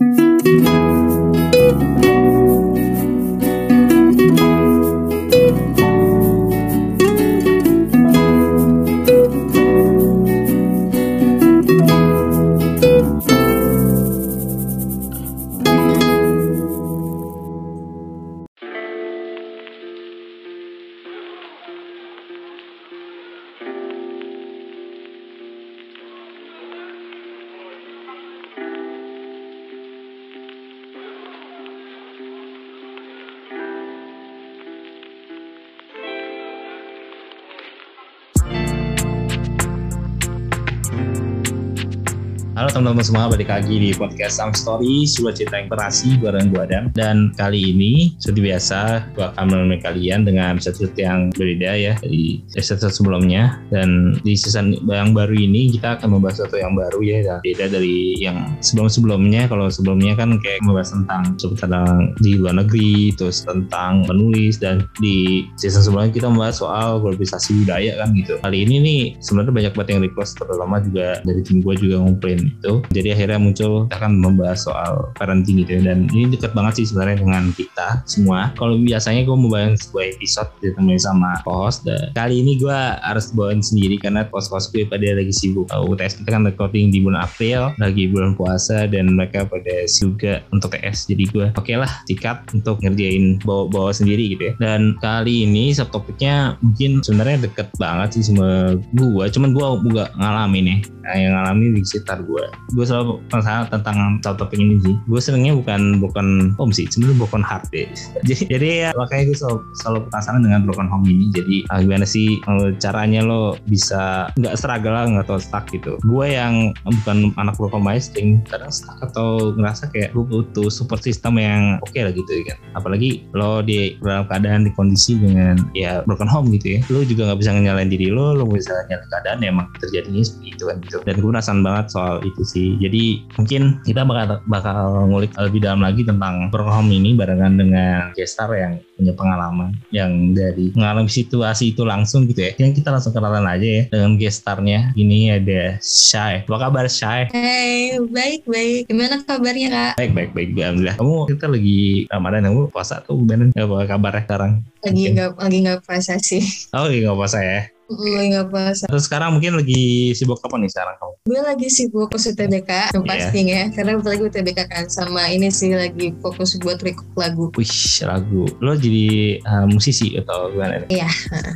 Mm-hmm. Teman-teman semua, balik lagi di podcast Some Story, sebuah cerita inspirasi bareng gue Adam. Dan kali ini, seperti biasa, gue akan menemani kalian dengan episode yang berbeda ya dari episode sebelumnya. Dan di season yang baru ini, kita akan membahas sesuatu yang baru ya, dan beda dari yang sebelum-sebelumnya. Kalau sebelumnya kan kayak membahas tentang tentang di luar negeri, terus tentang menulis, dan di season sebelumnya kita membahas soal globalisasi budaya kan gitu. Kali ini nih, sebenarnya banyak banget yang request, terutama juga dari tim gue juga ngumpulin itu jadi akhirnya muncul kita akan membahas soal parenting gitu ya. Dan ini dekat banget sih sebenarnya dengan kita semua. Kalau biasanya gue membayang sebuah episode ditemani sama host dan kali ini gue harus bawain sendiri karena host-host gue pada lagi sibuk. UTS kita kan recording di bulan April lagi bulan puasa dan mereka pada juga untuk TS jadi gue oke okay lah sikat untuk ngerjain bawa-bawa sendiri gitu ya. Dan kali ini subtopiknya mungkin sebenarnya deket banget sih sama gue cuman gue juga ngalamin ya yang ngalamin di sekitar gue gue selalu penasaran tentang topik ini sih. Gue seringnya bukan bukan home sih sebenarnya broken heart deh jadi jadi ya makanya gue selalu, selalu penasaran dengan broken home ini. Jadi ah, gimana sih eh, caranya lo bisa nggak struggle lah nggak tau stuck gitu. Gue yang bukan anak broken home sering kadang stuck atau ngerasa kayak gue butuh support system yang oke okay lah gitu kan. Apalagi lo di dalam keadaan di kondisi dengan ya broken home gitu ya. Lo juga nggak bisa nyalain diri lo lo bisa nyalain keadaan ya emang terjadinya seperti itu kan gitu dan gue penasaran banget soal itu sih. Jadi mungkin kita bakal bakal ngulik lebih dalam lagi tentang program ini barengan dengan gestar yang punya pengalaman yang dari mengalami situasi itu langsung gitu ya. Yang kita langsung kenalan aja ya dengan gestarnya. Ini ada Shay. Apa kabar Shay? Hai, baik baik. Gimana kabarnya kak? Baik baik baik. Alhamdulillah. Kamu kita lagi Ramadan kamu puasa tuh gimana? Apa kabarnya sekarang? Lagi nggak lagi nggak puasa sih. Oh lagi nggak puasa ya? Gue nggak puasa. Terus sekarang mungkin lagi sibuk apa nih sekarang kamu? Gue lagi sibuk ke UTBK, yang Iya. pastinya. Karena bentar lagi UTBK kan. Sama ini sih lagi fokus buat record lagu. Wih lagu. Lo jadi uh, musisi atau gimana? Iya.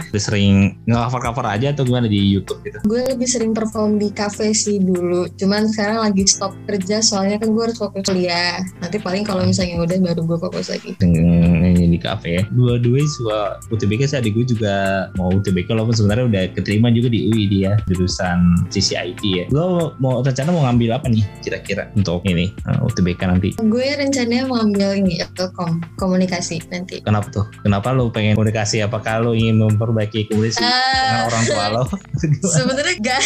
Udah sering nge-cover-cover aja atau gimana di YouTube gitu? Gue lebih sering perform di cafe sih dulu. Cuman sekarang lagi stop kerja soalnya kan gue harus fokus kuliah. Nanti paling kalau misalnya udah baru gue fokus lagi. nyanyi di kafe ya. Dua-duanya suka UTBK sih adik gue juga mau UTBK walaupun sebenarnya udah keterima juga di UI dia jurusan CCIT ya. Lo mau rencana mau ngambil apa nih kira-kira untuk ini uh, UTBK nanti? Gue rencananya mau ambil ini Telkom komunikasi nanti. Kenapa tuh? Kenapa lo pengen komunikasi? Apakah lo ingin memperbaiki komunikasi dengan Ah, orang tua lo? sebenarnya gak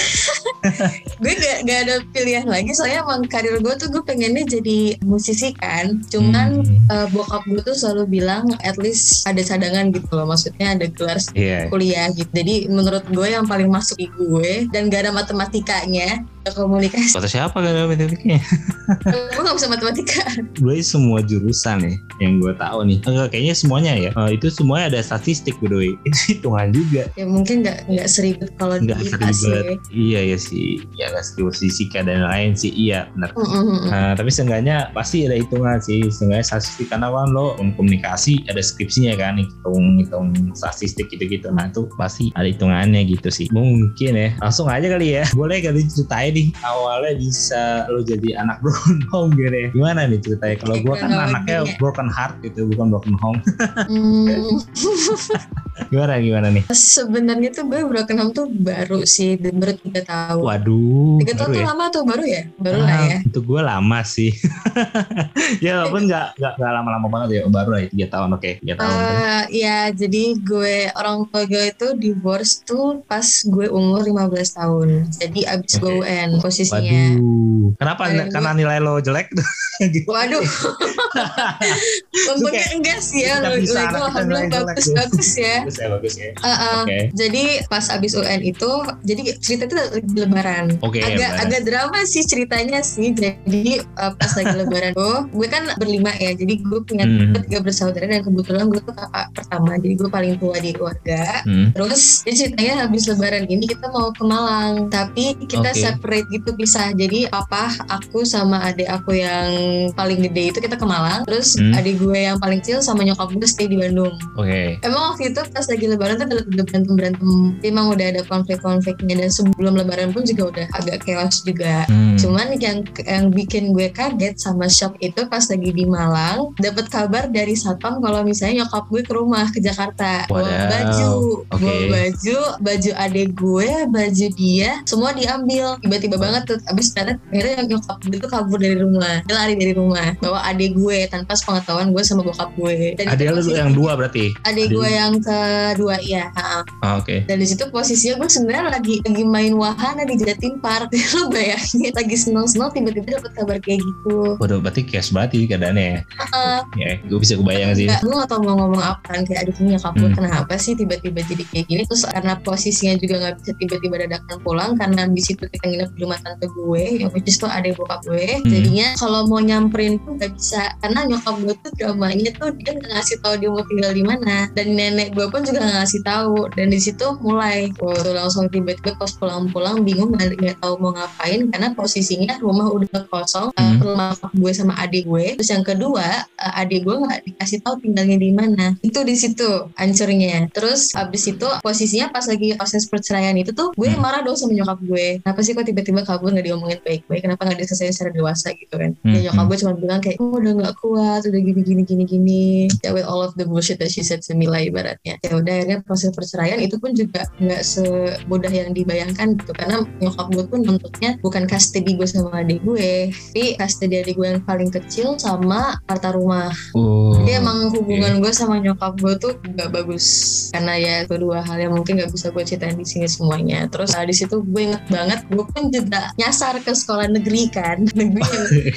gue gak, gak ada pilihan lagi soalnya emang karir gue tuh gue pengennya jadi musisi kan cuman Hmm, eh, bokap gue tuh selalu bilang at least ada cadangan gitu loh maksudnya ada gelar Iya. kuliah gitu jadi menurut gue yang paling masuk di gue dan gak ada matematikanya komunikasi. Kata siapa gak ada matematikanya? gue gak bisa matematika. Gue semua jurusan nih yang gue tahu nih. Enggak kayaknya semuanya ya. Eh, itu semuanya ada statistik by the way. Itu hitungan juga. Ya mungkin gak, nggak seribet kalau di IPA sih. Iya ya sih. Ya nggak seribet fisika dan lain sih. Iya benar. Mm, mm, mm. Nah, tapi seenggaknya pasti ada hitungan sih. Seenggaknya statistik karena kan lo komunikasi ada skripsinya kan hitung hitung statistik gitu-gitu. Nah itu pasti ada hitungannya gitu sih. Mungkin ya. Langsung aja kali ya. Boleh kali ceritain nih awalnya bisa lo jadi anak broken home gitu ya gimana nih ceritanya kalau gue kan anaknya broken heart gitu bukan broken home Hmm, gimana gimana nih sebenarnya tuh gue broken home tuh baru sih baru tiga tahun waduh Tiga tahun tuh ya lama tuh baru ya? Baru lah ya. Untuk gue lama sih. ya walaupun nggak nggak lama-lama banget ya baru lah ya, tiga tahun oke tiga tahun. Eh, ya jadi gue orang tua gue itu divorce tuh pas gue umur 15 tahun. Jadi abis gue Oke. UN posisinya. Waduh, kenapa? Kayak Karena nilai lo jelek? Gitu. Waduh, Untungnya enggak sih ya. anak kita alhamdulillah jelek bagus ya. bagus ya. bagus ya bagus ya Uh, uh. Oke. Jadi pas abis UN itu, jadi cerita itu lebaran. Oke, agak lebaran. agak drama sih ceritanya sih. Jadi uh, pas lagi lebaran tuh, gue kan berlima ya. Jadi gue punya Hmm. tiga bersaudara dan kebetulan gue tuh kakak pertama. Jadi gue paling tua di keluarga. Hmm. Terus jadi ceritanya habis lebaran ini kita mau ke Malang, tapi kita Oke. separate gitu pisah. Jadi papa, aku sama adik aku yang paling gede itu kita ke Malang. Terus Hmm. adik gue yang paling kecil sama nyokap gue stay di Bandung. oke Emang waktu itu pas lagi lebaran tuh udah berantem berantem. Emang udah ada konflik-konfliknya dan sebelum lebaran pun juga udah agak chaos juga. Hmm. Cuman yang yang bikin gue kaget sama shock itu pas lagi di Malang dapat kabar dari satpam kalau misalnya nyokap gue ke rumah ke Jakarta bawa Wadaw. baju, Oke. bawa baju, baju adek gue, baju dia, semua diambil tiba-tiba banget tuh. Abis ternyata akhirnya nyokap gue tuh kabur dari rumah, dia lari dari rumah bawa adek gue tanpa sepengetahuan gue sama bokap gue. Dan itu lu yang dua berarti Adik Adik gue yang kedua ya. Ah, oke Dan di situ posisinya gue sebenarnya lagi lagi main wahana di Jatim Park. Lu bayangin lagi seneng-seneng tiba-tiba dapat kabar kayak gitu. Waduh, berarti cash banget ini keadaannya ya. Heeh. Ya, gue bisa kebayang sih. Gue gak tau mau ngomong apa kan kayak aduh nyokap gue Hmm. kenapa sih tiba-tiba jadi kayak gini terus karena posisinya juga gak bisa tiba-tiba dadakan pulang karena di situ kita nginep di rumah tante gue yang which is tuh adik bokap gue. Hmm. jadinya kalau mau nyamperin tuh gak bisa karena nyokap gue tuh dramanya tuh dia gak ngasih tahu dia mau tinggal di mana. Dan nenek gue pun juga gak ngasih tahu. Dan di situ mulai waktu langsung tiba-tiba pas pulang-pulang bingung nggak nggak tahu mau ngapain karena posisinya rumah udah kosong Hmm. uh, rumah gue sama adik gue. Terus yang kedua uh, adik gue nggak dikasih tahu tinggalnya di mana. Itu di situ hancurnya. Terus habis itu posisinya pas lagi proses perceraian itu tuh gue Hmm. marah dong sama nyokap gue. Kenapa sih kok tiba-tiba kabur nggak diomongin baik-baik kenapa nggak diselesaikan secara dewasa gitu kan. Hmm, dan nyokap hmm. gue cuma bilang kayak oh, udah nggak kuat udah gini gini gini gini. Ya with all of the bullshit that she said to me lah ibaratnya. Ya udah akhirnya proses perceraian itu pun juga nggak semudah yang dibayangkan gitu. Karena nyokap gue pun nuntutnya bukan custody gue sama adik gue tapi custody adik gue yang paling kecil sama harta rumah. Oh. jadi emang hubungan gue sama nyokap gue tuh gak bagus. Karena ya kedua hal yang mungkin gak bisa gue ceritain di sini semuanya. Terus nah, di situ gue inget banget gue pun juga nyasar ke sekolah negeri kan negeri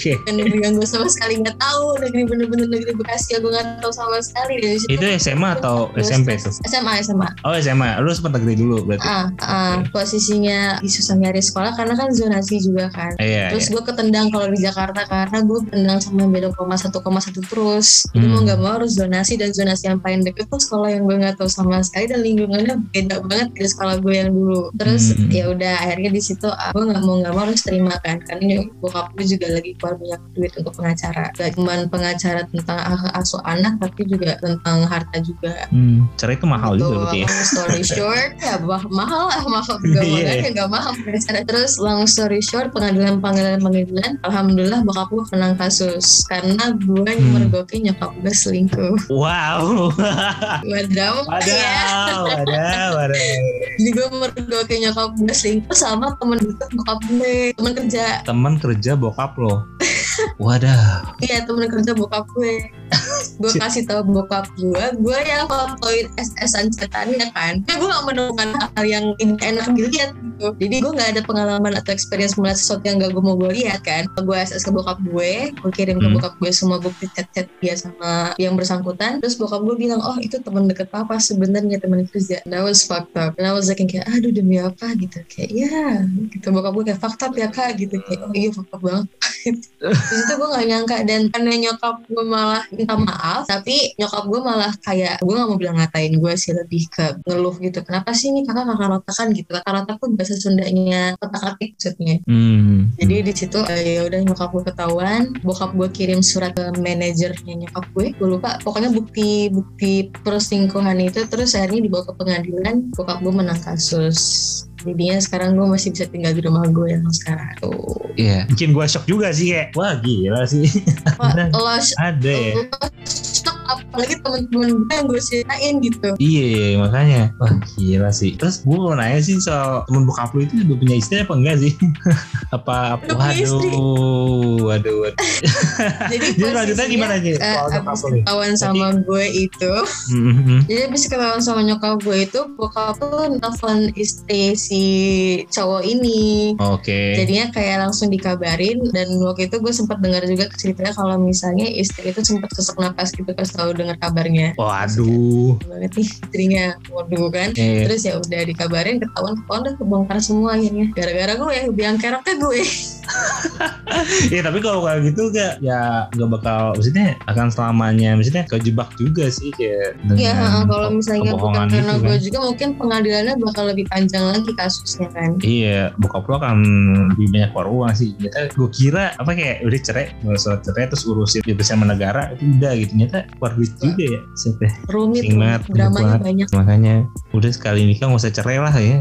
yang negeri yang gue sama sekali nggak tahu negeri bener-bener negeri Bekasi yang gue nggak tahu sama sekali dari situ Itu SMA atau SMP tuh? SMA SMA Oh SMA, lu sempat negeri dulu berarti? ah, ah, posisinya di susah nyari sekolah karena kan zonasi juga kan Iya, Terus iya. gue ketendang kalau di Jakarta karena gue ketendang sama beda koma satu koma satu terus. Jadi Hmm. mau nggak mau harus zonasi dan zonasi yang paling deket tuh sekolah yang gue nggak tahu sama sekali dan lingkungannya beda banget dari sekolah gue yang dulu. Terus Hmm. ya udah akhirnya di situ ah, gue nggak mau nggak mau harus terima kan karena bokap gue juga lagi keluar banyak duit untuk pengacara. Gak cuma pengacara tentang ah- asuh anak tapi juga tentang harta juga. Hmm, cerai itu mahal Tuh, juga berarti ya. long story short ya bah- mahal lah mahal gak Iya. mahal ya gak mahal pengacara terus long story short pengadilan pengadilan pengadilan alhamdulillah bokap gue menang kasus karena gue Hmm. mergoki nyokap gue selingkuh Wow. gue ya Wadaw, wadaw, wadaw. jadi gue mergoki nyokap gue selingkuh sama temen deket bokap gue temen kerja Temen kerja bokap lo. Wadah. iya temen kerja bokap gue. Gue kasih tau bokap gue gue yang fotoin SS-an cetannya kan. Ya gue gak menemukan hal yang enak dilihat gitu. Jadi gue gak ada pengalaman atau experience melihat sesuatu yang gak gue mau gue lihat kan. Gue SS ke bokap gue gue kirim ke Hmm. bokap gue semua bukti chat-chat dia sama yang bersangkutan. Terus bokap gue bilang oh itu teman deket papa sebenarnya teman kerja. That was fucked up. And I was like kayak aduh demi apa? Gitu. Kayak ya. Gitu bokap gue kayak fucked up ya kak? Gitu. Kayak oh iya fucked up banget di situ gue gak nyangka dan karena nyokap gue malah minta maaf tapi nyokap gue malah kayak gue gak mau bilang ngatain gue sih lebih ke ngeluh gitu. Kenapa sih ini kakak kakak rotakan gitu? Kakak rotak tuh bahasa Sundanya kotak atik maksudnya. Hmm. jadi di situ eh, ya udah nyokap gue ketahuan bokap gue kirim surat ke manajernya nyokap gue gue lupa. Pokoknya bukti bukti perselingkuhan itu terus akhirnya dibawa ke pengadilan bokap gue menang kasus jadinya sekarang gue masih bisa tinggal di rumah gue yang sekarang tuh Iya. Bikin gua shock juga sih kayak, wah gila sih. Wah, lo Ada ya. lo shock apalagi temen-temen gue yang gue ceritain gitu. Iya makanya. Wah gila sih. Terus gue mau nanya sih soal temen bokap lu itu udah punya istri apa enggak sih? apa istri. Waduh Waduh waduh. Jadi Jadi lanjutnya gimana sih? eh, Soal abis lu ketahuan sama gue itu. Mhm. jadi abis ketahuan sama nyokap gue itu bokap tuh nelfon istri si cowok ini. Oke. Jadinya kayak langsung dikabarin dan waktu itu gue sempat dengar juga ceritanya kalau misalnya istri itu sempat sesak napas gitu pas tahu dengar kabarnya. Waduh. Banget nih istrinya. Waduh kan. Eh, terus ya udah dikabarin ketahuan ketahuan udah kebongkar semua akhirnya. Gara-gara gue ya biang kerok ke gue Iya tapi kalau kayak gitu gak ya gak bakal maksudnya akan selamanya maksudnya kejebak juga sih kayak Iya, kalau misalnya bukan karena gitu gue kan. juga mungkin pengadilannya bakal lebih panjang lagi kasusnya kan. Iya, bokap lo akan lebih banyak keluar uang sih. Ternyata gue kira apa kayak udah cerai, surat cerai terus urusin itu sama negara itu udah gitu. Ternyata keluar duit juga ya. Siapa? ya? Rumit, rumit, dramanya banget. banyak. Makanya udah sekali nikah nggak usah cerai lah ya.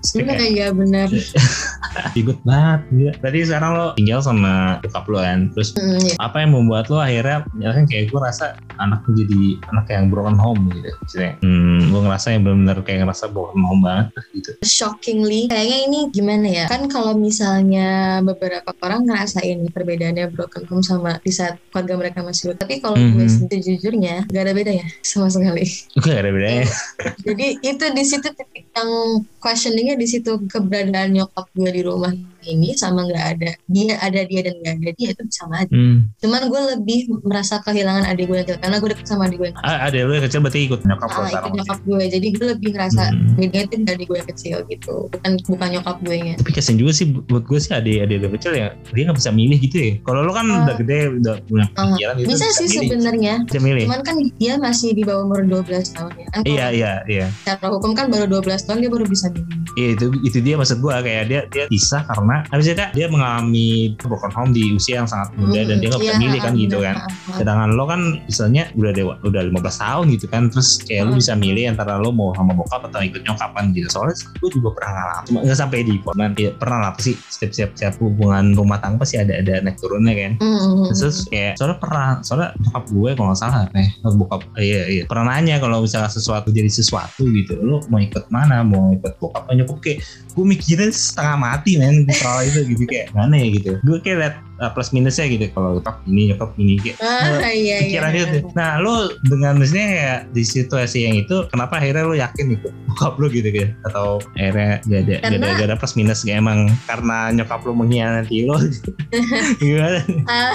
Makanya Iya, kayak iya benar. ribet banget. Gila. Berarti sekarang lo tinggal sama bokap lo kan. Terus Hmm, iya. apa yang membuat lo akhirnya ya kan kayak gue rasa anak jadi anak yang broken home gitu maksudnya hmm, gue ngerasa yang benar-benar kayak ngerasa broken home banget gitu Shockingly, kayaknya ini gimana ya? Kan kalau misalnya beberapa orang ngerasain perbedaannya broken home sama di saat keluarga mereka masih utuh. Tapi kalau gue Mhm. sendiri jujurnya gak ada bedanya sama sekali. gak ada bedanya Jadi itu di situ titik yang questioningnya di situ keberadaan nyokap gue di rumah ini sama nggak ada dia ada dia dan nggak ada dia itu sama aja. hmm. Cuman gue lebih merasa kehilangan adik gue yang kecil karena gue deket sama adik gue yang kecil. ah, ada lo yang kecil berarti ikut nyokap Ah, ikut nyokap gue, jadi gue lebih ngerasa Hmm. bedanya itu dari gue yang kecil gitu, bukan bukan nyokap gue nya. tapi kasian juga sih buat gue sih adik adik lo kecil ya dia nggak bisa milih gitu ya kalau lo kan Ah. udah gede udah punya Ah, pikiran gitu Bisa sih sebenarnya, cuman kan dia masih di bawah umur 12 tahun ya. Eh, iya iya iya Secara hukum kan baru 12 tahun dia baru bisa milih. Iya itu itu dia maksud gue kayak dia dia bisa karena habisnya kak dia mengalami broken home di usia yang sangat muda dan dia nggak bisa Iya, milih kan gitu kan. Ah. Sedangkan lo kan misalnya udah dewa udah 15 tahun gitu kan terus kayak lo Hmm. bisa milih antara lo mau sama bokap atau ikut nyokapan gitu. Soalnya gue juga pernah ngalamin cuma nggak sampai di pornan ya, pernah lah pasti setiap setiap setiap hubungan rumah tangga pasti ada ada naik turunnya kan. Hmm, hmm, hmm. Terus kayak soalnya pernah soalnya bokap gue kalau nggak salah eh bokap iya iya pernah nanya kalau misalnya sesuatu jadi sesuatu gitu lo mau ikut mana mau ikut bokap atau nyokap kayak gue mikirnya setengah mati men soal itu gitu kayak mana ya gitu. Gue kayak liat uh, plus minusnya gitu. Kalau nyokap ini nyokap ini kayak Ah, iya, iya. pikiran itu nah lo dengan maksudnya kayak di situasi yang itu kenapa akhirnya lo yakin ikut bokap lo gitu kan atau akhirnya gak ada gak ada, Karena- gak ada plus minus kayak emang karena nyokap lo mengkhianati lo gimana? Ah,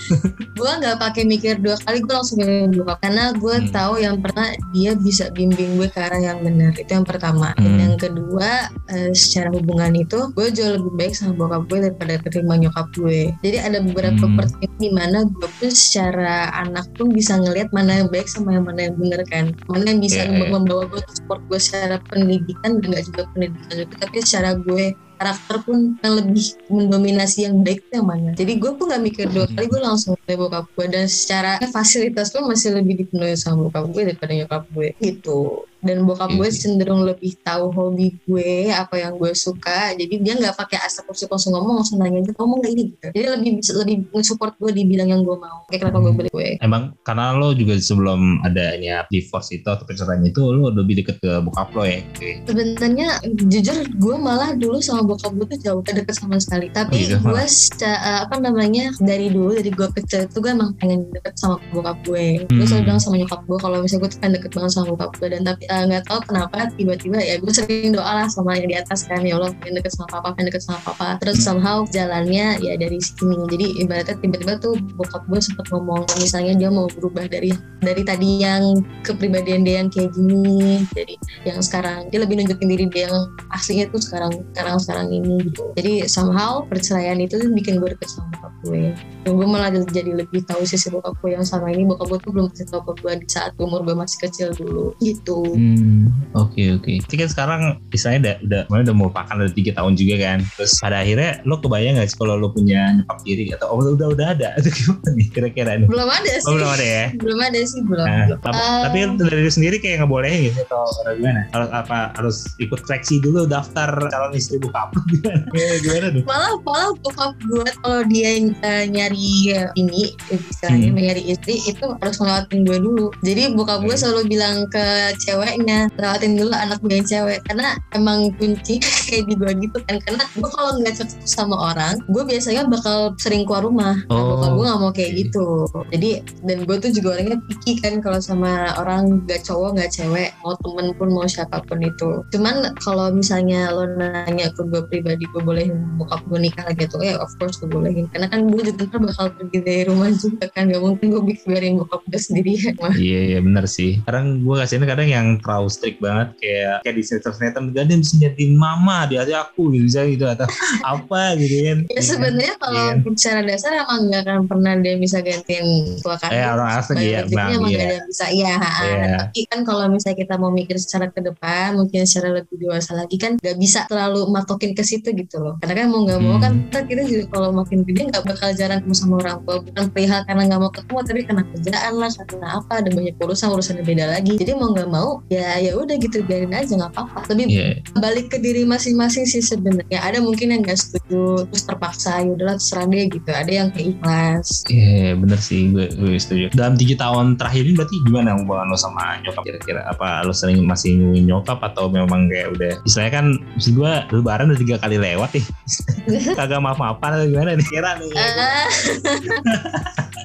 gue nggak pakai mikir dua kali gue langsung milih bokap. Karena gue Hmm. tahu yang pernah dia bisa bimbing gue ke arah yang benar. Itu yang pertama. Dan Hmm. yang kedua eh, secara hubungan itu gue jauh lebih baik sama bokap gue daripada terima nyokap gue jadi ada beberapa Hmm. pertemuan di mana gue pun secara anak pun bisa ngelihat mana yang baik sama yang mana yang benar kan mana yang bisa Iya, iya. membawa gue support gue secara pendidikan dan nggak juga pendidikan juga tapi secara gue karakter pun yang lebih mendominasi yang baik itu yang mana jadi gue pun gak mikir dua kali gue langsung ke bokap gue dan secara fasilitas pun masih lebih dipenuhi sama bokap gue daripada nyokap gue gitu dan bokap gue Oke. cenderung lebih tahu hobi gue apa yang gue suka jadi dia nggak pakai asal usul langsung ngomong langsung nanya gitu ngomong gak ini gitu jadi lebih bisa lebih support gue di bidang yang gue mau kayak kenapa gue Hmm. beli gue Emang karena lo juga sebelum adanya divorce itu atau perceraian itu lo lebih deket ke bokap lo ya? gitu ya? sebenarnya jujur gue malah dulu sama bokap gue tuh jauh gak deket sama sekali tapi Oh gitu, gue malah. seca- apa namanya dari dulu dari gue kecil itu gue emang pengen deket sama bokap gue gue Hmm. selalu bilang sama nyokap gue kalau misalnya gue tuh pengen deket banget sama bokap gue dan tapi eh, nggak tahu kenapa tiba-tiba ya gue sering doa lah sama yang di atas kan ya Allah pengen deket sama papa pengen deket sama papa terus Hmm. somehow jalannya ya dari sini jadi ibaratnya tiba-tiba tuh bokap gue sempet ngomong misalnya dia mau berubah dari dari tadi yang kepribadian dia yang kayak gini jadi yang sekarang dia lebih nunjukin diri dia yang aslinya tuh sekarang sekarang sekarang ini gitu jadi somehow perceraian itu bikin gue deket sama bokap gue dan gue malah jadi lebih tahu sisi bokap gue yang sama ini bokap gue tuh belum kasih tau ke gue di saat umur gue masih kecil dulu gitu Hmm, oke oke. Tapi kan sekarang istilahnya udah udah udah melupakan ada tiga tahun juga kan. Terus pada akhirnya lo kebayang gak sih kalau lo punya nyokap tiri atau oh, udah udah ada itu gimana nih kira-kira nih? belum ada sih Oh, belum ada ya. belum ada sih belum, Nah, belum. apa- Eh, tapi dari lu sendiri kayak ngebolehin gitu atau atau gimana? Harus apa harus ikut seleksi dulu daftar calon istri bokap bokap lu gimana tuh? Malah malah bokap gue kalau dia uh, nyari ini istilahnya Hmm. nyari istri itu harus ngelewatin gue dulu. Jadi bokap gue Oke. selalu bilang ke ceweknya lewatin dulu anak gue yang cewek. Karena emang kunci kayak di gue gitu kan. Karena gue kalau nggak cocok sama orang gue biasanya bakal sering keluar rumah. Nah, Oh, bokap gue nggak mau kayak gitu. Jadi dan gue tuh juga orangnya picky kan kalau sama orang nggak cowok nggak cewek mau temen pun mau siapa pun itu. Cuman kalau misalnya lo nanya ke gue pribadi gue bolehin bokap gue nikah lagi tuh ya of course gue bolehin karena kan gue juga ntar bakal pergi dari rumah juga kan gak mungkin gue biarin bokap gue sendirian mah Iya iya benar sih. Kadang gue kasihin kadang yang terlalu strict banget kayak kayak di sinetron-sinetron yang bisa jadiin mama di hati aku gitu misalnya gitu atau apa gitu kan. ya sebenarnya kalau Iya. secara dasar emang gak akan pernah dia bisa gantiin tua kan Eh orang asli ya bang. emang Iya. gak ada yang bisa iya Iya. tapi kan kalau misalnya kita mau mikir secara ke depan mungkin secara lebih dewasa lagi kan gak bisa terlalu matokin ke situ gitu loh karena kan mau nggak mau Hmm. kan kita juga kalau makin gede nggak bakal jarang ketemu sama orang tua bukan perihal karena nggak mau ketemu tapi karena kerjaan lah karena apa ada banyak urusan urusannya beda lagi jadi mau nggak mau ya ya udah gitu biarin aja nggak apa-apa tapi Iya. balik ke diri masing-masing sih sebenarnya ada mungkin yang nggak setuju terus terpaksa ya udahlah terserah dia gitu ada yang kayak ikhlas Iya bener sih gue, gue setuju. Dalam tiga tahun terakhir ini berarti gimana hubungan lo sama nyokap kira-kira? Apa lo sering masih nyokap atau memang kayak udah istilahnya kan maksud gue lebaran udah tiga kali lewat nih kagak maaf-maafan atau gimana nih kira nih Ah,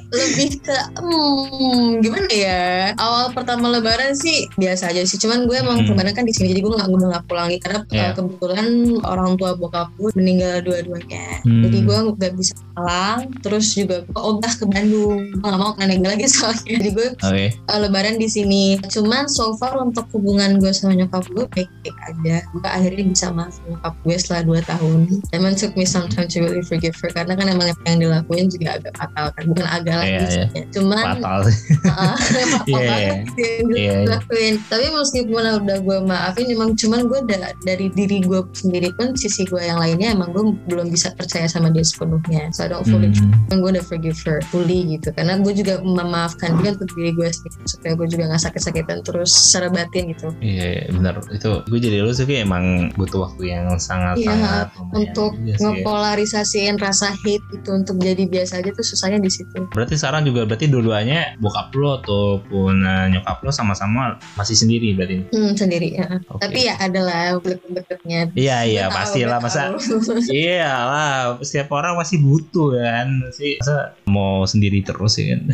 lebih ke hmm, gimana ya awal pertama lebaran sih biasa aja sih cuman gue emang Hmm. kemarin kan di sini jadi gue nggak nggak pulang lagi karena Iya. uh, kebetulan orang tua bokap gue meninggal dua-duanya Hmm. jadi gue nggak bisa pulang terus juga gue ogah ke Bandung gue nggak mau kena lagi soalnya jadi gue Oke. uh, lebaran di sini. Cuman so far untuk hubungan gue sama nyokap gue baik-baik aja. Gue akhirnya bisa maafin nyokap gue setelah 2 tahun. Emang took me some time to really forgive her karena kan emang apa yang dilakuin juga agak fatal kan. Bukan agak lagi Iya, sih. Cuman Fatal. uh, fatal Iya, banget yang Iya, iya. dilakuin. Tapi meskipun udah gue maafin emang cuman gue da- dari diri gue sendiri pun sisi gue yang lainnya emang gue belum bisa percaya sama dia sepenuhnya. So I don't fully Hmm. Gue udah forgive her fully gitu karena gue juga memaafkan dia untuk diri gue sendiri supaya gue juga nggak sakit-sakitan terus secara batin gitu Iya iya, benar itu gue jadi lu sih emang butuh waktu yang sangat Iya, sangat lumayan untuk juga sih ya. ngepolarisasiin rasa hate itu untuk jadi biasa aja tuh susahnya di situ Berarti sekarang juga berarti dua-duanya bokap lo ataupun eh, nyokap lo sama-sama masih sendiri berarti. hmm, sendiri ya. Oke. tapi ya adalah deket-deketnya Iya iya pastilah masa. Iya lah setiap orang masih butuh kan sih masa mau sendiri terus ya kan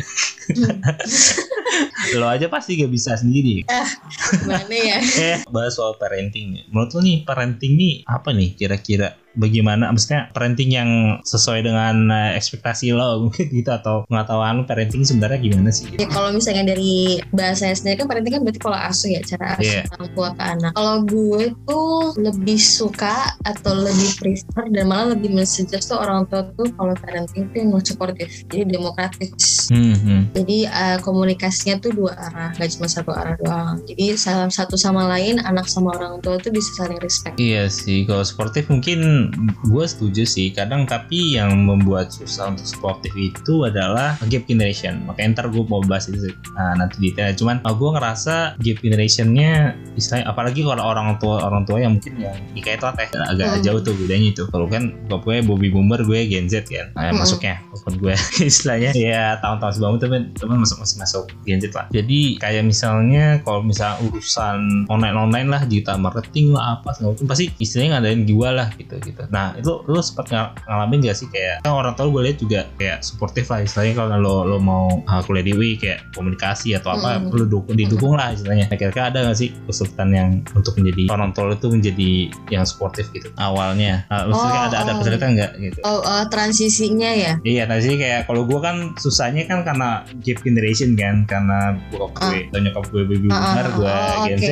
lo aja pasti gak bisa sendiri gimana ya eh bahas soal parenting nih menurut lo nih parenting nih apa nih kira-kira bagaimana maksudnya parenting yang sesuai dengan eh, ekspektasi lo mungkin gitu atau pengetahuan lo parenting sebenarnya gimana sih Ya kalau misalnya dari bahasanya sendiri kan parenting kan berarti pola asuh ya cara asuh Iya. orang tua ke anak. Kalau gue tuh lebih suka atau lebih prefer dan malah lebih mensuggest tuh orang tua tuh kalau parenting tuh yang supportive, jadi demokratis. hmm, hmm. Jadi eh, komunikasinya tuh dua arah, gak cuma satu arah doang. Jadi satu sama lain anak sama orang tua tuh bisa saling respect. Iya sih, kalau sportif mungkin gue setuju sih. Kadang tapi yang membuat susah untuk sportif itu adalah gap generation. Makanya ntar gue mau bahas itu nah, nanti detail. Cuman uh, gue ngerasa gap generationnya, istilahnya apalagi kalau orang tua orang tua yang mungkin yang nikah itu teh agak Hmm. jauh tuh bedanya itu. Kalau kan gue Bobby Boomer, gue Gen Z kan. Nah, Hmm. masuknya, walaupun gue istilahnya ya tahun-tahun sebelum temen temen masuk masih masuk Gen Z lah. Jadi kayak misalnya kalau misal urusan online online lah digital marketing lah apa segala macam pasti istilahnya ngadain gue lah gitu gitu. Nah itu lu sempat ngal- ngalamin gak sih kayak kan orang tua gue lihat juga kayak supportive lah istilahnya kalau lo lo mau uh, kuliah di UI kayak komunikasi atau apa Hmm. lu dukung didukung lah istilahnya. Nah, kira-kira ada gak sih kesulitan yang untuk menjadi orang tua itu menjadi yang supportive gitu awalnya? Nah, maksudnya Oh, ada ada oh. kesulitan nggak gitu? Oh, eh, transisinya ya. Iya, tadi kayak kalau gue kan susahnya kan karena gap generation kan, karena bokap gue atau nyokap gue baby Ah, ah, boomer, gue oh, Gen Z.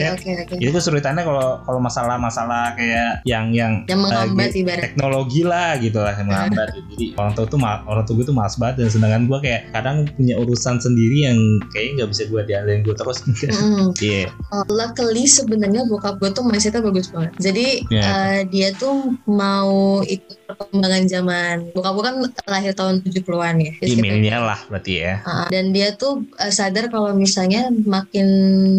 Jadi kesulitannya kalau kalau masalah-masalah kayak yang yang Yang menghambat eh, ibarat. teknologi lah gitu lah yang menghambat. gitu. Jadi orang tua tuh orang tua gue tuh malas banget dan sedangkan gue kayak kadang punya urusan sendiri yang kayaknya nggak bisa gue diandalkan gue terus. Mm-mm. Iya. Oh, luckily sebenarnya bokap gue tuh mindsetnya bagus banget. Jadi Iya. eh, dia tuh mau ikut perkembangan zaman. Bokap gue kan lahir tahun 70-an ya. Di milenial lah berarti ya. Uh, dan dia tuh uh, sadar kalau misalnya makin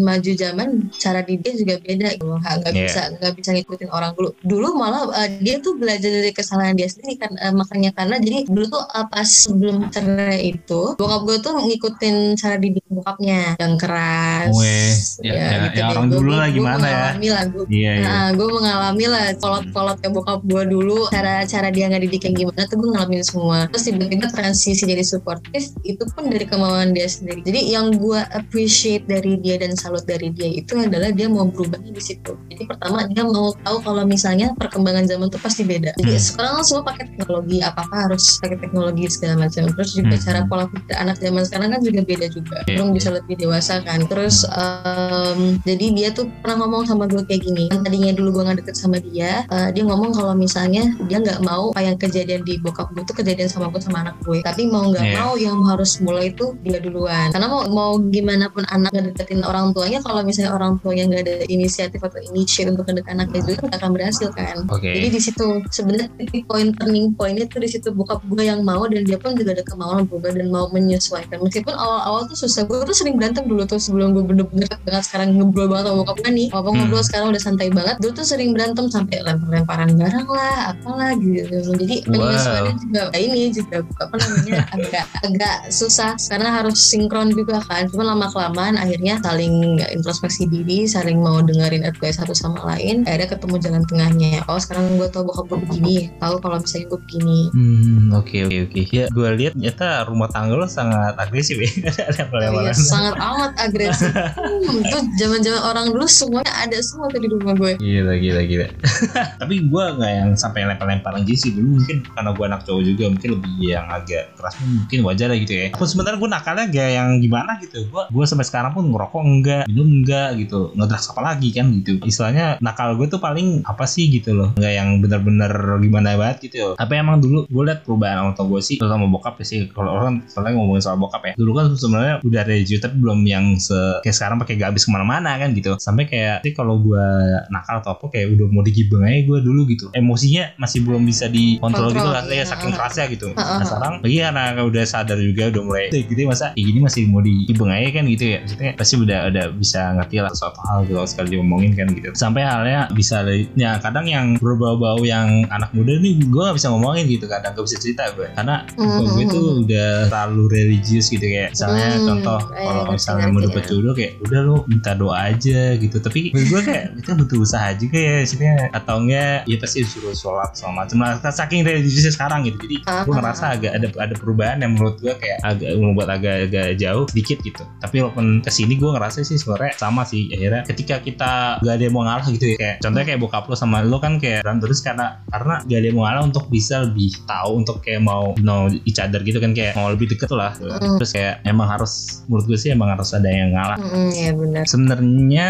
maju zaman cara didik juga beda gitu. Nggak, Yeah. bisa nggak bisa ngikutin orang dulu. Dulu malah uh, dia tuh belajar dari kesalahan dia sendiri kan uh, makanya karena jadi dulu tuh uh, pas sebelum cerai itu bokap gue tuh ngikutin cara didik bokapnya yang keras. Weh, ya, ya, ya deh. orang Gua- dulu lah gimana ya. mengalami lah, gua- Iya, iya. Nah, gue mengalami lah kolot-kolotnya bokap gue dulu, cara-cara dia ngedidik kayak gimana tuh gue ngalamin semua. Terus tiba-tiba transisi jadi supportive, itu pun dari kemauan dia sendiri. Jadi yang gue appreciate dari dia dan salut dari dia itu adalah dia mau berubahnya di situ. Jadi pertama dia mau tahu kalau misalnya perkembangan zaman tuh pasti beda. Jadi Hmm. sekarang kan semua pakai teknologi, apa-apa harus pakai teknologi segala macam. Terus juga Hmm. cara pola pikir anak zaman sekarang kan juga beda juga. Iya, Belum bisa lebih dewasa kan. Terus em, jadi dia tuh pernah ngomong sama gue kayak gini. Yang tadinya dulu gue nggak deket sama dia, eh, dia ngomong kalau misalnya dia nggak mau apa yang kejadian di bokap gue tuh kejadian sama gue sama anak gue. Tapi mau nggak Iya. mau yang harus mulai itu dia duluan. Karena mau mau gimana pun anak ngedeketin orang tuanya, kalau misalnya orang tuanya nggak ada inisiatif atau initiate untuk ngedeket anaknya juga nggak akan berhasil kan. Oke. Jadi di situ sebenarnya titik poin turning pointnya tuh di situ bokap gue yang mau dan dia pun juga ada kemauan berubah dan mau menyesuaikan. Meskipun awal-awal tuh susah, gue tuh sering berantem dulu tuh sebelum gue bener-bener banget sekarang ngobrol banget sama bokap gue nih. Walaupun Hmm. ngobrol sekarang udah santai banget, dulu tuh sering berantem sampai lempar-lemparan barang lah, apalah gitu. Jadi penyesuaiannya juga kayak ini juga apa namanya agak agak susah karena harus sinkron juga kan. Cuma lama kelamaan akhirnya saling introspeksi diri, saling mau dengerin advice satu sama lain. Akhirnya ketemu jalan tengahnya. Oh sekarang gue tau bokap gue begini, tahu kalau misalnya gue begini. Hmm, oke oke oke. Ya, gue lihat ternyata rumah tangga lo sangat agresif ya. Ada iya, sangat amat agresif. Hmm, itu zaman-zaman orang dulu semuanya ada semua tuh di rumah gue. Gila gila gila. Tapi gue nggak yang sampai lempar-lemparan gitu sih dulu mungkin karena gue anak cowok juga mungkin lebih yang agak keras mungkin wajar lah gitu ya. Aku sebenarnya gue nakalnya gak yang gimana gitu. Gue gue sampai sekarang pun ngerokok enggak, minum enggak gitu. Ngedrugs apa lagi kan gitu. Istilahnya nakal gue tuh paling apa sih gitu loh. Nggak yang bener-bener gimana banget gitu. Apa emang dulu gue liat perubahan orang tua gue sih terutama bokap ya sih. Kalau orang soalnya ngomongin soal bokap ya. Dulu kan sebenarnya udah religius tapi belum yang se kayak sekarang pakai gak habis ke mana-mana kan gitu. Sampai kayak sih kalau gue nakal atau apa kayak udah mau digibeng aja gue dulu gitu. Emosinya masih belum bisa dikontrol gitu Kontrol, lah. iya. Ya saking kerasnya gitu. Ah, ah, Nah ah. sekarang lagi karena udah sadar juga udah mulai "Eh, gitu masa kayak gini masih mau digibeng aja kan gitu ya. Maksudnya pasti udah udah bisa ngerti lah suatu hal gitu kalau sekali diomongin kan gitu. Sampai halnya bisa ya kadang yang berbau-bau yang anak muda nih gue gak bisa ngomongin gitu kadang gak bisa cerita gue karena Hmm, gue tuh udah terlalu religius gitu kayak misalnya Hmm, contoh eh, kalau misalnya mau dapet ya. jodoh kayak udah lu minta doa aja gitu tapi gue kayak itu butuh usaha juga ya maksudnya atau enggak ya pasti disuruh sholat sama macam lah saking religiusnya sekarang gitu. Jadi Ah, gue ah, ngerasa agak ada ada perubahan yang menurut gue kayak agak membuat agak-agak jauh sedikit gitu. Tapi walaupun ke sini gue ngerasa sih sebenarnya sama sih. Akhirnya ketika kita gak ada yang mau ngalah gitu ya kayak contohnya kayak bokap lo sama lo kan kayak berantem terus karena karena gak ada yang mau ngalah untuk bisa lebih tahu untuk kayak mau know each other gitu kan kayak mau lebih deket lah. Mm. terus kayak emang harus menurut gue sih emang harus ada yang ngalah. Hmm, ya benar. sebenarnya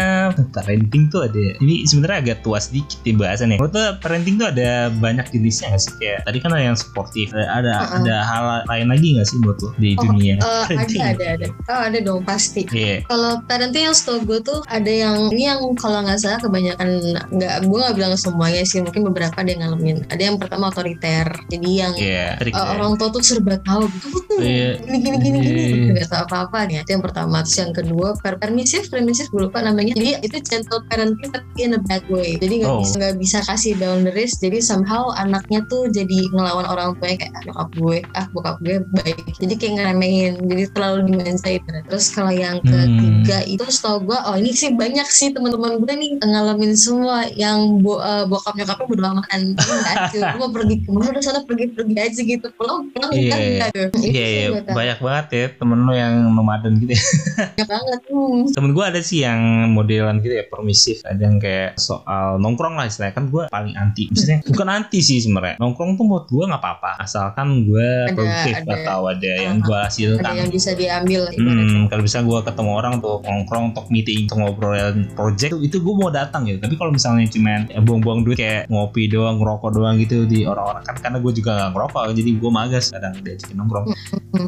parenting tuh ada ini sebenarnya agak tua sedikit nih bahasannya. Menurut lo parenting tuh ada banyak jenisnya nggak sih kayak tadi kan ada yang sportif ada ada, Uh-uh. ada hal lain lagi nggak sih menurut lo di Oh, dunia Eh, ada ada ada. Oh ada dong pasti. Iya. Kalau parenting yang setahu gue tuh ada yang ini yang kalau nggak salah kebanyakan nggak gue nggak bilang semuanya sih mungkin beberapa ada yang ngalamin. Ada yang pertama otoriter. Jadi yang Iya, trik eh, ya. orang tua tuh serba tahu. Kamu tuh Iya. gini gini gini gini Iya. nggak tahu apa apa nih. Itu yang pertama. Terus yang kedua per permisif permisif gue lupa namanya. Jadi itu gentle parenting tapi in a bad way. Jadi nggak Oh. bisa nggak bisa kasih boundaries. Jadi somehow anaknya tuh jadi ngelawan orang tuanya kayak ah bokap gue ah bokap gue baik. Jadi kayak ngeremehin. Jadi terlalu dimensain. Terus kalau yang Hmm. ketiga itu setahu gue oh ini sih banyak sih teman-teman gue nih ngalamin semua yang bo, eh, bokap nyokapnya enggak cuy Lu mau pergi ke mana udah sana pergi-pergi aja gitu pulang pulang Iya, enggak enggak Iya, iya, gue tahu. banyak banget ya temen lo yang nomaden gitu ya. banyak banget hmm. Temen gue ada sih yang modelan gitu ya, permisif. Ada yang kayak soal nongkrong lah istilahnya. Kan gue paling anti. Maksudnya bukan anti sih sebenarnya. Nongkrong tuh menurut gue nggak apa-apa. Asalkan gue Ada- produktif ada. atau ada yang Ah, gue ada hasilkan. yang bisa diambil. Hmm, kalau bisa gue ketemu orang untuk nongkrong, untuk meeting, untuk ngobrolin project itu, itu gue mau datang gitu. Tapi kalau misalnya cuman ya, buang-buang duit kayak ngopi doang, ngerokok doang gitu di orang-orang kan karena gue juga gak ngerokok jadi gue magas kadang diajakin nongkrong.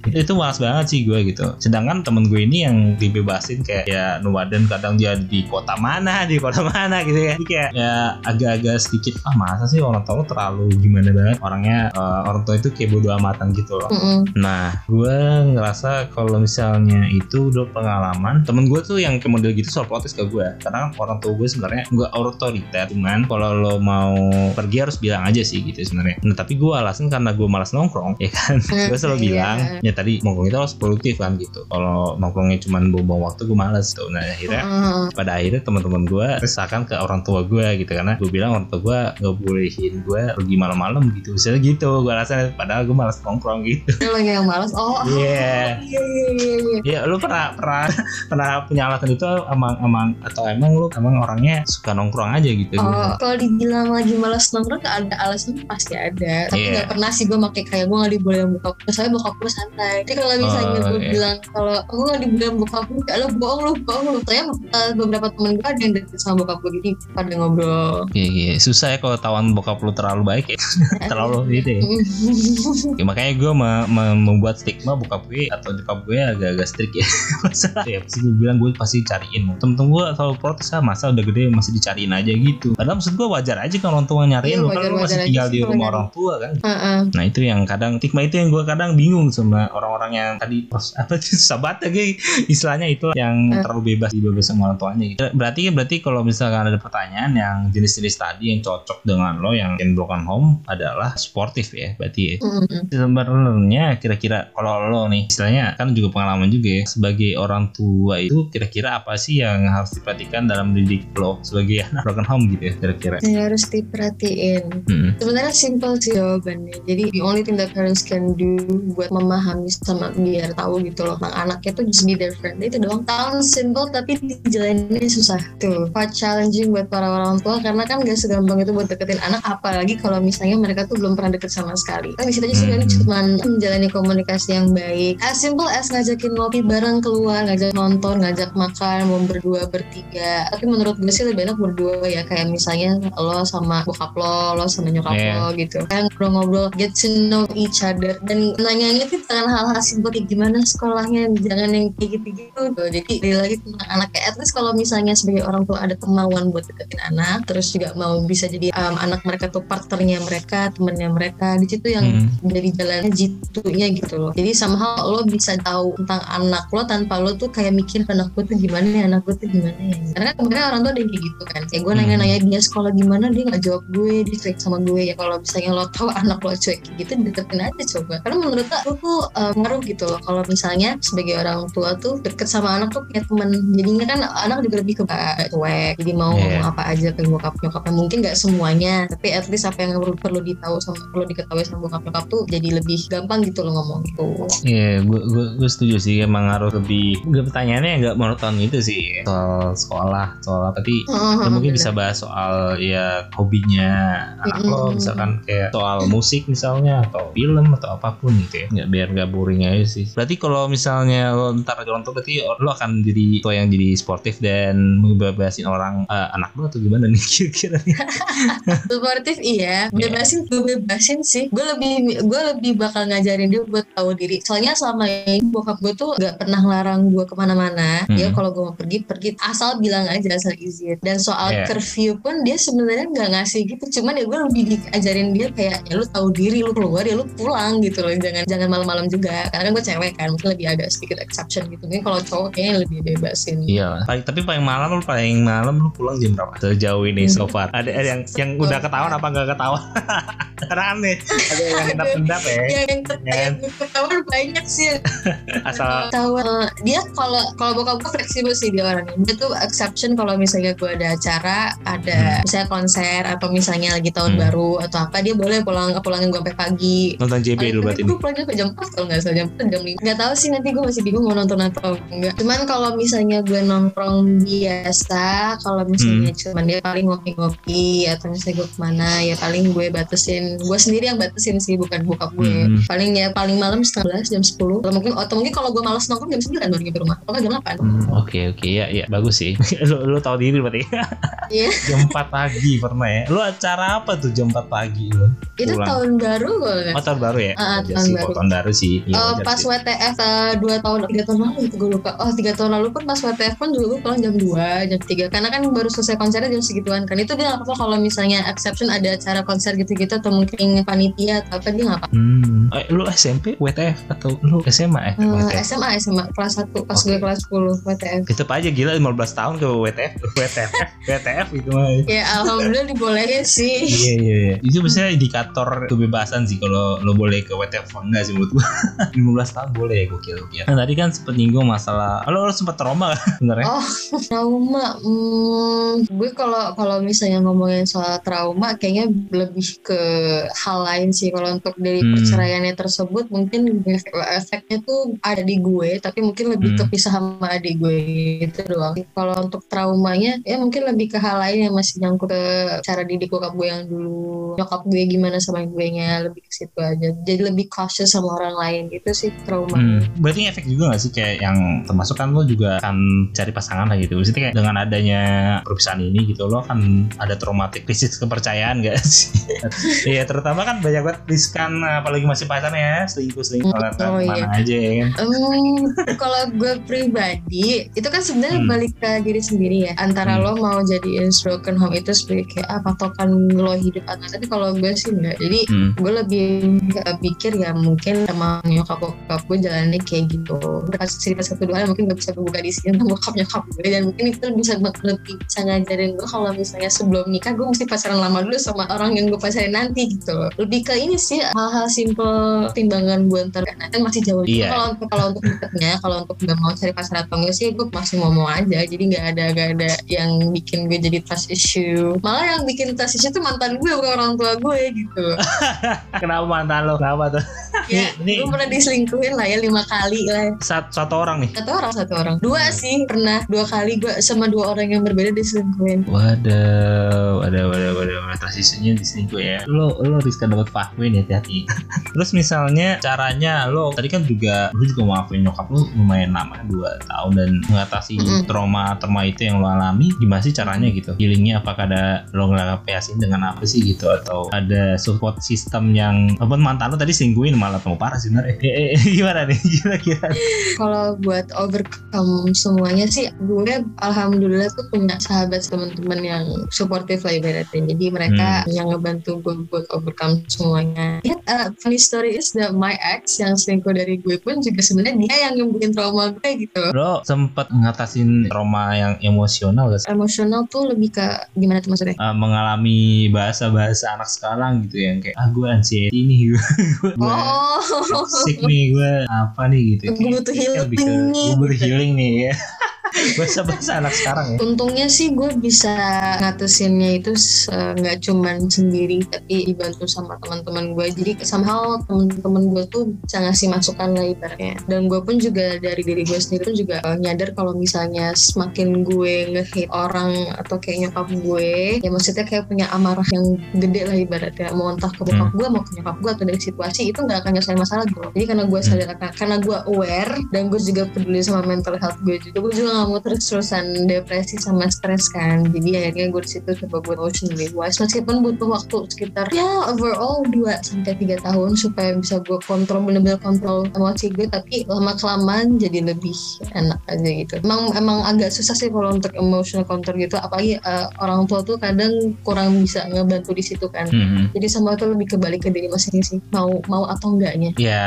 itu, itu malas banget sih gue gitu sedangkan temen gue ini yang dibebasin kayak ya Nuwaden kadang dia di kota mana di kota mana gitu ya Jadi kayak ya agak-agak sedikit ah masa sih orang tua lu terlalu gimana banget orangnya eh, orang tua itu kayak bodo amatan gitu loh Mm-mm. Nah, gue ngerasa kalau misalnya itu udah pengalaman, temen gue tuh yang ke model gitu soal protes ke gue. Karena kan orang tua gue sebenarnya nggak otoriter, cuman kalau lo mau pergi harus bilang aja sih gitu sebenarnya. Nah, tapi gue alasan karena gue malas nongkrong, ya kan. gue selalu Iya. bilang, ya tadi nongkrong itu harus produktif kan gitu. Kalau nongkrongnya cuman buang-buang waktu gue males tuh. Nah, akhirnya Mm-mm. pada akhirnya teman-teman gue resahkan ke orang tua gue gitu karena gue bilang orang tua gue nggak bolehin gue pergi malam-malam gitu misalnya gitu gue rasa padahal gue malas nongkrong gitu Lu yang malas. Oh, Iya. iya iya. Ya lu pernah pernah pernah punya alasan itu emang emang atau emang lu emang orangnya suka nongkrong aja gitu Oh, kalau dibilang lagi malas nongkrong gak ada alasan pasti ada. Tapi Iya. nggak pernah sih gue pakai kayak gue nggak dibolehin buka puasa. Soalnya bokap gue santai. Jadi kalau misalnya Oh, gue iya. bilang kalau aku nggak dibolehin bokap gue, ya lo bohong lo bohong lo. Soalnya eh, beberapa temen gue ada yang deket sama bokap gue jadi pada ngobrol. Iya, iya. susah ya kalau tawan bokap lu terlalu baik ya terlalu gitu ya. Ya, makanya gue me- me- membuat stigma bokap gue atau nyokap gue agak-agak strict ya masalah ya pasti gue bilang gue pasti cariin temen-temen gue selalu protes ah masa udah gede masih dicariin aja gitu padahal maksud gue wajar aja kalau orang tua nyariin Iya, lu kan lu masih tinggal di rumah orang tua kan Heeh. Nah itu yang kadang stigma itu yang gue kadang bingung sama orang-orang yang tadi apa sih sahabat lagi istilahnya itu yang Eh. terlalu bebas dibebas sama orang tuanya gitu. Berarti berarti kalau misalkan ada pertanyaan yang jenis-jenis tadi yang cocok dengan lo yang in broken home adalah sportif ya berarti ya. Mm-mm. Sebenarnya kira-kira kalau lo nih istilahnya kan juga pengalaman juga ya sebagai orang tua itu kira-kira apa sih yang harus diperhatikan dalam mendidik lo sebagai anak broken home gitu ya kira-kira. Yang harus diperhatiin. Mm-mm. Sebenarnya simple sih jawabannya. Jadi the only thing that parents can do buat memahami sama biar tahu gitu loh tentang anaknya tuh just be their friend. Itu doang. Sounds simple tapi dijalaninnya susah. Tuh, quite challenging buat para orang tua karena kan gak segampang itu buat deketin anak apalagi kalau misalnya mereka tuh belum pernah deket sama sekali. Kan di situ aja sebenarnya Hmm. cuma menjalani komunikasi yang baik. As simple as ngajakin ngopi bareng keluar, ngajak nonton, ngajak makan, mau berdua bertiga. Tapi menurut gue sih lebih enak berdua ya kayak misalnya lo sama bokap lo, lo sama nyokap Iya. lo gitu. Kayak ngobrol-ngobrol, get to know each other dan nanyanya tuh jangan hal-hal simpel kayak gimana sekolahnya, jangan yang kayak gitu-gitu. Jadi dari lagi tentang anaknya, at least kalau misalnya sebagai orang tua ada kemauan buat deketin anak, terus juga mau bisa jadi um, anak mereka tuh partnernya mereka, temennya mereka, di situ yang Hmm. dari jalannya jitunya gitu loh. Jadi somehow lo bisa tahu tentang anak lo tanpa lo tuh kayak mikir anak gue tuh gimana ya anak gue tuh gimana ya. Karena kan kemarin orang tuh ada yang kayak gitu kan. Kayak gue Hmm. nanya-nanya dia sekolah gimana? Dia nggak jawab gue dia cuek sama gue. Ya kalau misalnya lo tahu anak lo cuek gitu deketin aja coba. Karena menurut aku tuh uh, ngaruh gitu loh. Kalau misalnya sebagai orang tua tuh deket sama anak tuh kayak temen. Jadinya kan anak juga lebih ke cuek jadi mau Iya. ngomong apa aja ke bokap nyokapnya mungkin nggak semuanya tapi at least apa yang perlu, perlu ditahu sama perlu diketahui sama bokap nyokap tuh jadi lebih gampang gitu loh ngomong itu Iya, gue gue gue setuju sih emang harus lebih. Gue pertanyaannya nggak monoton itu sih soal sekolah, soal apa. Tapi ya mungkin bisa bahas soal ya hobinya anak lo, Mm-mm. misalkan kayak soal musik misalnya atau film atau apa pun gitu ya. Nggak biar nggak boring aja sih. Berarti kalau misalnya lo ntar orang tua berarti lo akan jadi tua yang jadi sportif dan ngebebasin orang eh, anak lo atau gimana nih kira-kira? nih? Suportif iya, bebasin gue bebasin sih. Gue lebih gue lebih bakal ngajarin dia buat tahu diri. Soalnya selama ini bokap gue tuh gak pernah ngelarang gue ke mana-mana. Dia Hmm. kalau gue mau pergi pergi asal bilang aja asal izin. Dan soal Iya. curfew pun dia sebenarnya nggak ngasih gitu. Cuman ya gue lebih diajarin dia kayak ya lu tahu diri lu keluar ya lu pulang gitu loh. Jangan jangan malam-malam juga. Karena kan gue cewek kan mungkin lebih agak sedikit exception gitu. Mungkin kalau cowok kayaknya lebih bebasin. Iya, paling, tapi paling malam lu paling malam lu pulang jam berapa? Sejauh ini so Hmm. far. Ada, ada yang yang udah ketahuan apa nggak ketahuan? Karena aneh. Ada yang endap-endap ya. Ya, yang ket- Kan? yang ketahuan banyak sih Asal tahu eh, dia kalau kalau bokap gue fleksibel sih dia orangnya dia tuh exception kalau misalnya gue ada acara ada misalnya konser atau misalnya lagi tahun Hmm. baru atau apa dia boleh pulang pulangin gue sampai pagi nonton JB dulu berarti gue pulangnya sampai jam 4 kalau nggak salah jam 4 jam 5 nggak tahu sih nanti gue masih bingung mau nonton atau enggak cuman kalau misalnya gue nongkrong biasa kalau misalnya Hmm. cuman dia paling ngopi-ngopi atau misalnya gue ke mana ya paling gue batasin gue sendiri yang batasin sih bukan bokap gue Hmm. paling ya paling malam setengah belas jam 10 atau mungkin atau mungkin kalau gue malas nongkrong jam 9 baru nyampe rumah atau jam 8 Hmm, Oke oke ya ya bagus sih. lu lu tahu diri berarti. Iya. jam 4 pagi pernah ya. Lu acara apa tuh jam 4 pagi lu? itu Pulang. tahun baru gue Oh tahun baru ya? Ah, Aja tahun sih, baru. tahun baru sih wajar pas sih. WTF eh, dua tahun tiga tahun lalu itu gue lupa oh tiga tahun lalu pun pas WTF pun juga gue pulang jam 2 jam 3 karena kan baru selesai konsernya jam segituan kan itu dia kalau misalnya exception ada acara konser gitu-gitu atau mungkin panitia atau apa dia nggak apa Hmm. Eh, lu SMP WTF atau lu SMA eh Eh, WTF? SMA SMA kelas 1 pas Oke. gue kelas 10 WTF Tetep aja gila 15 tahun ke WTF WTF WTF gitu mah ya alhamdulillah dibolehin sih Iya iya iya. Itu biasanya indikator kebebasan sih kalau lo boleh ke WTF apa enggak sih menurut gua. 15 tahun boleh ya gokil gokil. Nah tadi kan sempet nyinggung masalah lo, lo sempet trauma kan sebenarnya? Oh, trauma. Hmm, gue kalau kalau misalnya ngomongin soal trauma, kayaknya lebih ke hal lain sih. Kalau untuk dari Hmm. perceraiannya tersebut, mungkin efek- efeknya tuh ada di gue, tapi mungkin lebih Hmm. kepisah sama adik gue itu doang. Kalau untuk traumanya, ya mungkin lebih ke hal lain yang masih nyangkut ke cara didik bokap gue yang dulu, nyokap gue gimana sama gue nya, lebih ke situ aja. Jadi lebih cautious sama orang lain gitu sih trauma. Hmm. Berarti efek juga gak sih kayak yang termasuk kan lo juga akan cari pasangan lah gitu. Maksudnya kayak dengan adanya perpisahan ini gitu lo akan ada traumatik krisis kepercayaan gak sih? Iya terutama kan banyak banget riskan apalagi masih pacaran ya selingkuh selingkuh Hmm, atau oh ke mana aja ya kan. Hmm, kalau gue pribadi itu kan sebenarnya Hmm. balik ke diri sendiri ya antara Hmm. lo mau jadiin broken home itu sebagai kayak ah, patokan lo hidup atau tapi kalau gue sih enggak jadi Hmm. gue lebih uh, pikir ya mungkin emang nyokap bokap gue jalannya kayak gitu pas cerita satu dua mungkin gak bisa kebuka di sini tentang bokap nyokap gue dan mungkin itu bisa lebih bisa ngajarin gue kalau misalnya sebelum nikah gue mesti pacaran lama dulu sama orang yang gue pacarin nanti gitu. Loh lebih ke ini sih hal-hal simple timbangan gue ntar nanti masih jauh. Iya. kalau untuk kalau untuk deketnya kalau untuk gak mau cari pacar atau enggak sih gue masih ngomong aja. Jadi nggak ada gak ada yang bikin gue jadi trust issue. Malah yang bikin trust issue tuh mantan gue bukan orang tua gue gitu. Kenapa mantan lo? Kenapa tuh? ya gue pernah diselingkuhin lah ya lima kali lah. Satu, satu orang nih. satu orang satu orang. Dua sih pernah. Dua kali gue sama dua orang yang berbeda diselingkuhin. Waduh, waduh, waduh, waduh, waduh, diselingkuh ya. Lo, lo riskan dapat vakuin ya hati-hati. Terus misalnya caranya lo tadi kan juga lo juga maafin nyokap lo lumayan lama dua tahun dan mengatasi Mm-mm. trauma trauma itu yang lo alami gimana sih caranya gitu? Healingnya apakah ada lo ngelapiasin dengan apa sih gitu atau ada support system yang apa mantan lo tadi selingkuhin malah mau parah sih sebenarnya. Eh, eh, gimana nih kira-kira? kalau buat overcome semuanya sih gue alhamdulillah tuh punya sahabat teman-teman yang supportive lah ibaratnya jadi mereka yang ngebantu gue buat overcome semuanya. Ya uh, funny story is that my ex yang selingkuh dari gue pun juga sebenarnya dia yang bikin trauma gue gitu. Lo sempet ngatasin trauma yang emosional gak sih? emosional tuh lebih ke gimana tuh maksudnya? Uh, mengalami bahasa-bahasa anak sekarang gitu yang kayak ah gue anxiety nih gue oh. toxic nih gue apa nih gitu. Gue butuh healing nih, gue butuh healing nih ya bahasa-bahasa anak sekarang ya Untungnya sih gue bisa ngatasinnya itu nggak cuman sendiri tapi dibantu sama teman-teman gue. Jadi somehow teman-teman gue tuh bisa ngasih masukan lah ibaratnya. Dan gue pun juga dari diri gue sendiri pun juga eh, nyadar kalau misalnya semakin gue nge-hate orang atau kayak nyokap gue, ya maksudnya kayak punya amarah yang gede lah ibaratnya. Mau entah ke bokap gue, mau ke nyokap gue atau dari situasi itu nggak akan nyelesain masalah gue. Jadi karena gue sadar akan karena gue aware dan gue juga peduli sama mental health gue juga, gue juga mau terus-terusan depresi sama stres kan. Jadi akhirnya gue di situ coba buat emotionally wise meskipun butuh waktu sekitar ya overall 2 sampai tiga tahun supaya bisa gue kontrol bener-bener kontrol emosi gue tapi lama kelamaan jadi lebih enak aja gitu. Emang emang agak susah sih kalau untuk emotional control gitu. Apalagi eh, orang tua tuh kadang kurang bisa ngebantu di situ kan. Mhm. jadi semua itu lebih kebalik ke diri masing-masing mau mau atau enggaknya. Ya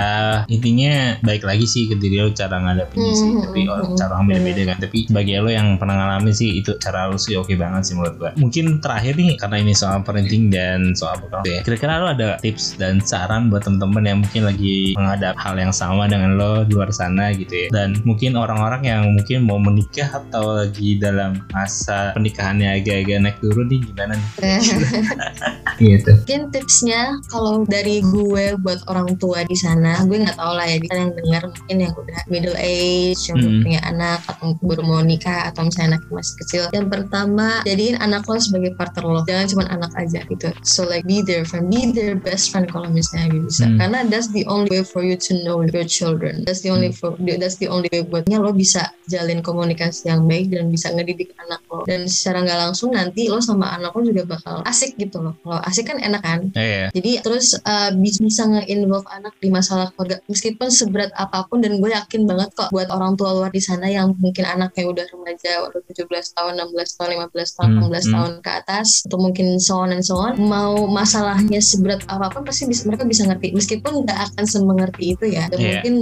intinya baik lagi sih ke diri lo cara ngadepinnya sih. Hmm, tapi orang hmm, cara orang beda-beda kan tapi bagi lo yang pernah ngalamin sih itu cara lo sih oke banget sih menurut gua. Mungkin terakhir nih karena ini soal parenting dan soal bekal. Ya kira-kira lo ada tips dan saran buat temen-temen yang mungkin lagi menghadap hal yang sama dengan lo di luar sana gitu ya. Dan mungkin orang-orang yang mungkin mau menikah atau lagi dalam masa pernikahannya agak-agak naik turun nih gimana nih? Gitu. Mungkin tipsnya kalau dari gue buat orang tua di sana gue nggak tahu lah ya di sana yang dengar mungkin yang udah middle age yang Hmm. punya anak atau baru mau nikah atau misalnya anaknya masih kecil. Yang pertama jadiin anak lo sebagai partner lo. Jangan cuma anak aja gitu. So like be their friend. Be their best friend kalau misalnya bisa. Hmm. karena that's the only way for you to know your children. That's the only for that's the only way buatnya lo bisa jalin komunikasi yang baik dan bisa ngedidik anak lo. Dan secara nggak langsung nanti lo sama anak lo juga bakal asik gitu loh. Kalau asik kan enak kan? Iya. jadi terus uh, bis- bisa nge-involve anak di masalah keluarga. Meskipun seberat apa pun dan gue yakin banget kok buat orang tua luar di sana yang mungkin anaknya udah remaja udah 17 tahun 16 tahun 15 tahun Hmm, 16 hmm. tahun ke atas atau mungkin so on and so on mau masalahnya seberat apa pun pasti bisa, mereka bisa ngerti meskipun nggak akan semengerti itu ya dan Iya. mungkin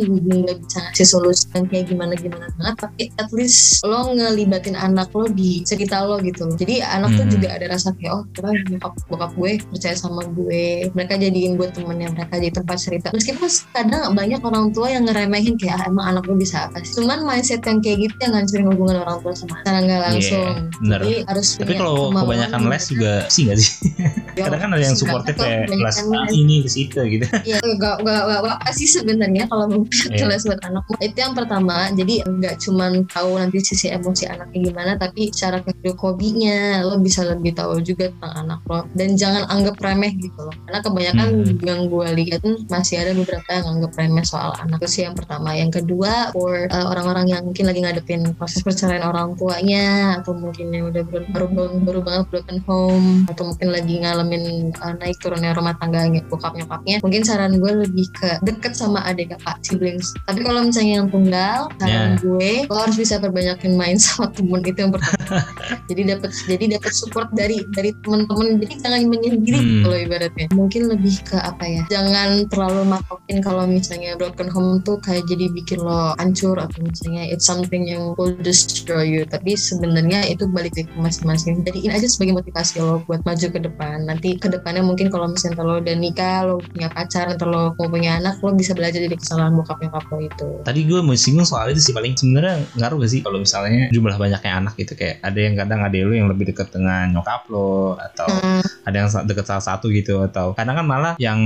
nggak bisa ngasih solusi yang kayak gimana gimana banget tapi at least lo ngelibatin anak lo di cerita lo gitu loh jadi anak tuh Hmm. juga ada rasa kayak oh ternyata bokap, bokap gue percaya sama gue mereka jadiin gue temennya mereka jadi tempat cerita meskipun kadang banyak orang tua yang ngeremehin kayak ah, emang anak gue bisa apa sih cuman mindset yang kayak gitu yang ngancurin hubungan orang tua sama anak secara nggak langsung bener. jadi harus Tapi punya kalau kebanyakan les juga sih nggak sih? Ya, Kadang kan ada yang supportif kayak kelas kebanyakan A les. ini ke situ gitu. Iya, gak, gak, gak apa sih sebenarnya kalau mau Iya. kelas buat anak. Itu yang pertama, jadi nggak cuman tahu nanti sisi emosi anaknya gimana, tapi cara kehidupan hobinya lo bisa lebih tahu juga tentang anak lo. Dan jangan anggap remeh gitu loh. Karena kebanyakan Hmm. yang gue lihat tuh masih ada beberapa yang anggap remeh soal anak. Itu sih yang pertama. Yang kedua, for uh, orang-orang yang mungkin lagi ngadepin proses perceraian orang tuanya, atau mungkin yang udah baru, baru, baru banget broken home, atau mungkin lagi ngalamin uh, naik turunnya rumah tangganya bokap nyokapnya. Mungkin saran gue lebih ke deket sama adik kakak siblings. Tapi kalau misalnya yang tunggal saran Ya. gue lo harus bisa perbanyakin main sama temen itu yang pertama. Jadi dapat jadi dapat support dari dari temen-temen. Jadi jangan menyendiri Hmm. gitu loh ibaratnya. Mungkin lebih ke apa ya jangan terlalu matokin kalau misalnya broken home tuh kayak jadi bikin lo hancur atau misalnya it's something yang will destroy you. Tapi sebenarnya itu balik lagi ke masing-masing. Jadiin aja sebagai motivasi lo buat maju ke depan. Nanti ke depannya mungkin kalau misalnya lo udah nikah lo punya pacar atau lo mau punya anak lo bisa belajar dari kesalahan bokap nyokap lo itu. Tadi gue mau singgung soal itu sih. Paling sebenarnya ngaruh gak sih kalau misalnya jumlah banyaknya anak gitu? Kayak ada yang kadang ada lu yang lebih deket dengan nyokap lo atau Hmm, ada yang deket salah satu gitu atau kadang kan malah yang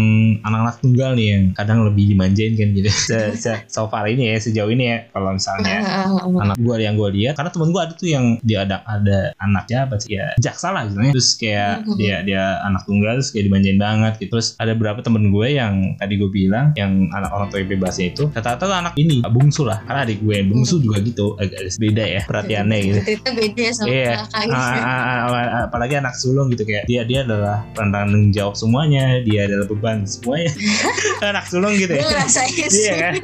anak-anak tunggal nih yang kadang lebih dimanjain kan gitu. Se, se- so far ini ya sejauh ini ya kalau misalnya ah, ah, ah. anak gue yang gue lihat. Karena temen gue ada tuh yang dia ada ada anaknya apa sih? Ya jaksa lah gitu terus kayak Mhm. dia dia anak tunggal terus kayak dimanjain banget gitu. Terus ada beberapa temen gue yang tadi gue bilang yang anak orang tua bebasnya itu rata-rata anak ini bungsu lah. Karena adik gue yang bungsu juga gitu agak beda ya perhatiannya gitu. Cerita beda ya sama Iya, kakak Ah, ah, ah, apalagi anak sulung gitu. Kayak dia dia adalah tanggung jawab semuanya, dia adalah beban semuanya. anak sulung gitu ya. Iya. kan?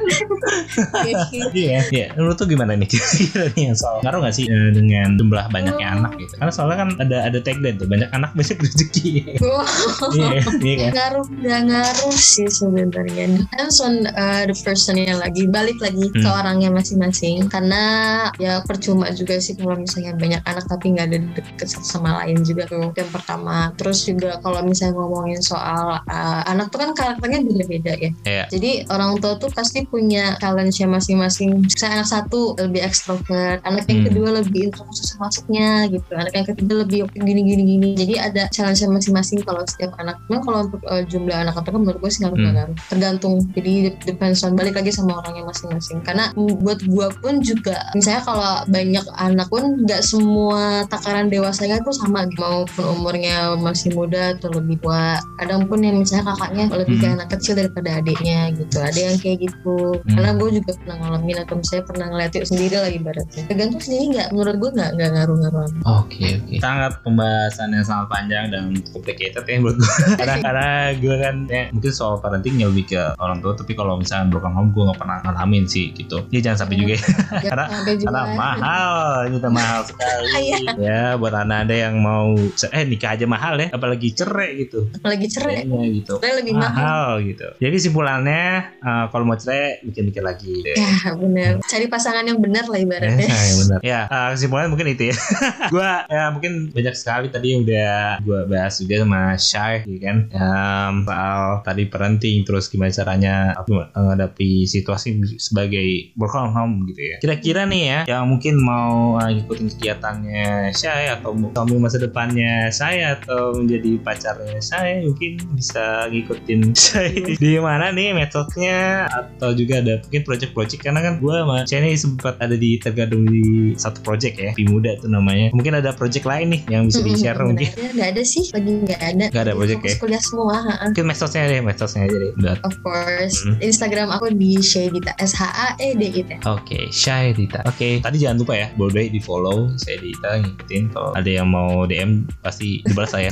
Iya, iya. Menurut tuh gimana nih kira-kira nih yang soal ngaruh gak sih eh, dengan jumlah banyaknya Hmm. anak gitu? Karena soalnya kan ada ada tagline tuh banyak anak banyak rezeki. Wow. Iya, iya kan? ngaruh nggak ngaruh sih sebenarnya depends on uh, the personnya lagi balik lagi ke Hmm. orangnya masing-masing karena ya percuma juga sih kalau misalnya banyak anak tapi nggak ada deket satu sama lain juga tuh yang pertama terus juga kalau misalnya ngomongin soal uh, anak tuh kan karakternya beda-beda ya Iya. jadi orang tua tuh pasti punya challenge-nya masing-masing saya anak satu lebih ekstrovert anak yang Hmm. kedua lebih introvert susah masuknya gitu. Anak yang ketiga lebih gini gini gini. Jadi ada challenge-nya masing-masing kalau setiap anak. Cuman kalau untuk uh, jumlah anak itu kan menurut gue sih ngaruh Hmm. ngaruh tergantung. Jadi depends on. Balik lagi sama orangnya masing-masing. Karena buat gue pun juga misalnya kalau banyak anak pun nggak semua takaran dewasanya tuh sama maupun umurnya masih muda atau lebih tua. Kadang pun yang misalnya kakaknya lebih kayak Hmm. anak kecil daripada adiknya gitu. Ada yang kayak gitu. Hmm. karena gue juga pernah ngalamin atau misalnya pernah ngeliat itu sendiri lah ibaratnya. Tergantung sendiri nggak menurut gue nggak nggak ngaruh-ngaruh Oke oke. Sangat pembahasan yang sangat panjang dan complicated ya menurut gue. karena karena gue kan ya, mungkin soal parentingnya lebih ke orang tua tapi kalau misalnya broken home gue nggak pernah ngalamin sih gitu. Ya jangan sampai juga ya. Ya, Karena- sampai juga karena mahal itu mahal sekali. Iya. ya buat anak anda yang mau eh nikah aja mahal ya apalagi cerai gitu. Apalagi cerai. Kayaknya gitu. Cerai lebih mahal. Mahal gitu. Jadi simpulannya eh, kalau mau cerai mikir-mikir lagi deh. Ya bener. Cari pasangan yang benar lah ibaratnya Ya benar. Ya, eh, kesimpulannya mungkin itu ya. gua ya mungkin banyak sekali tadi yang udah gua bahas juga sama Shay, ya kan. Em, soal tadi parenting terus gimana caranya menghadapi situasi sebagai work from home gitu ya. Kira-kira nih ya yang mungkin mau eh, ngikutin kegiatannya Shay atau suami masa depannya saya atau menjadi pacarnya saya mungkin bisa ngikutin Shay di mana nih metodenya atau juga ada mungkin project-project karena kan gue sama Shay ini sempat ada di tergabung di satu project ya di muda tuh namanya. Mungkin ada project lain nih yang bisa di share Mm-mm, mungkin. nggak ada sih lagi nggak ada. Nggak ada project ya? kuliah semua mungkin metodenya deh metodenya aja deh of course. Hmm. Instagram aku di Shadita S H A E D I T Oke, Shay Dita. Oke, tadi jangan lupa ya, boleh di follow saya Dita ngikutin. Kalau ada yang mau DM pasti dibalas saya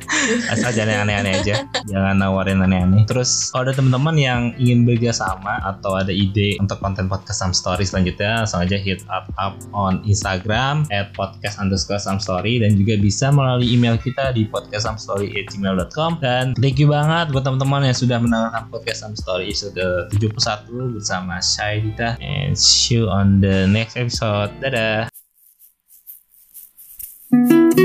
asal jangan yang aneh-aneh aja. Jangan nawarin aneh-aneh. Terus kalau ada teman-teman yang ingin bekerja sama atau ada ide untuk konten podcast Sam Story selanjutnya langsung aja hit hit up up on Instagram at podcast underscore some story dan juga bisa melalui email kita di podcast some story at gmail.com dan thank you banget buat teman-teman yang sudah mendengarkan podcast some Story episode 71 bersama saya Syaidita and see you on the next episode. Dadah! thank you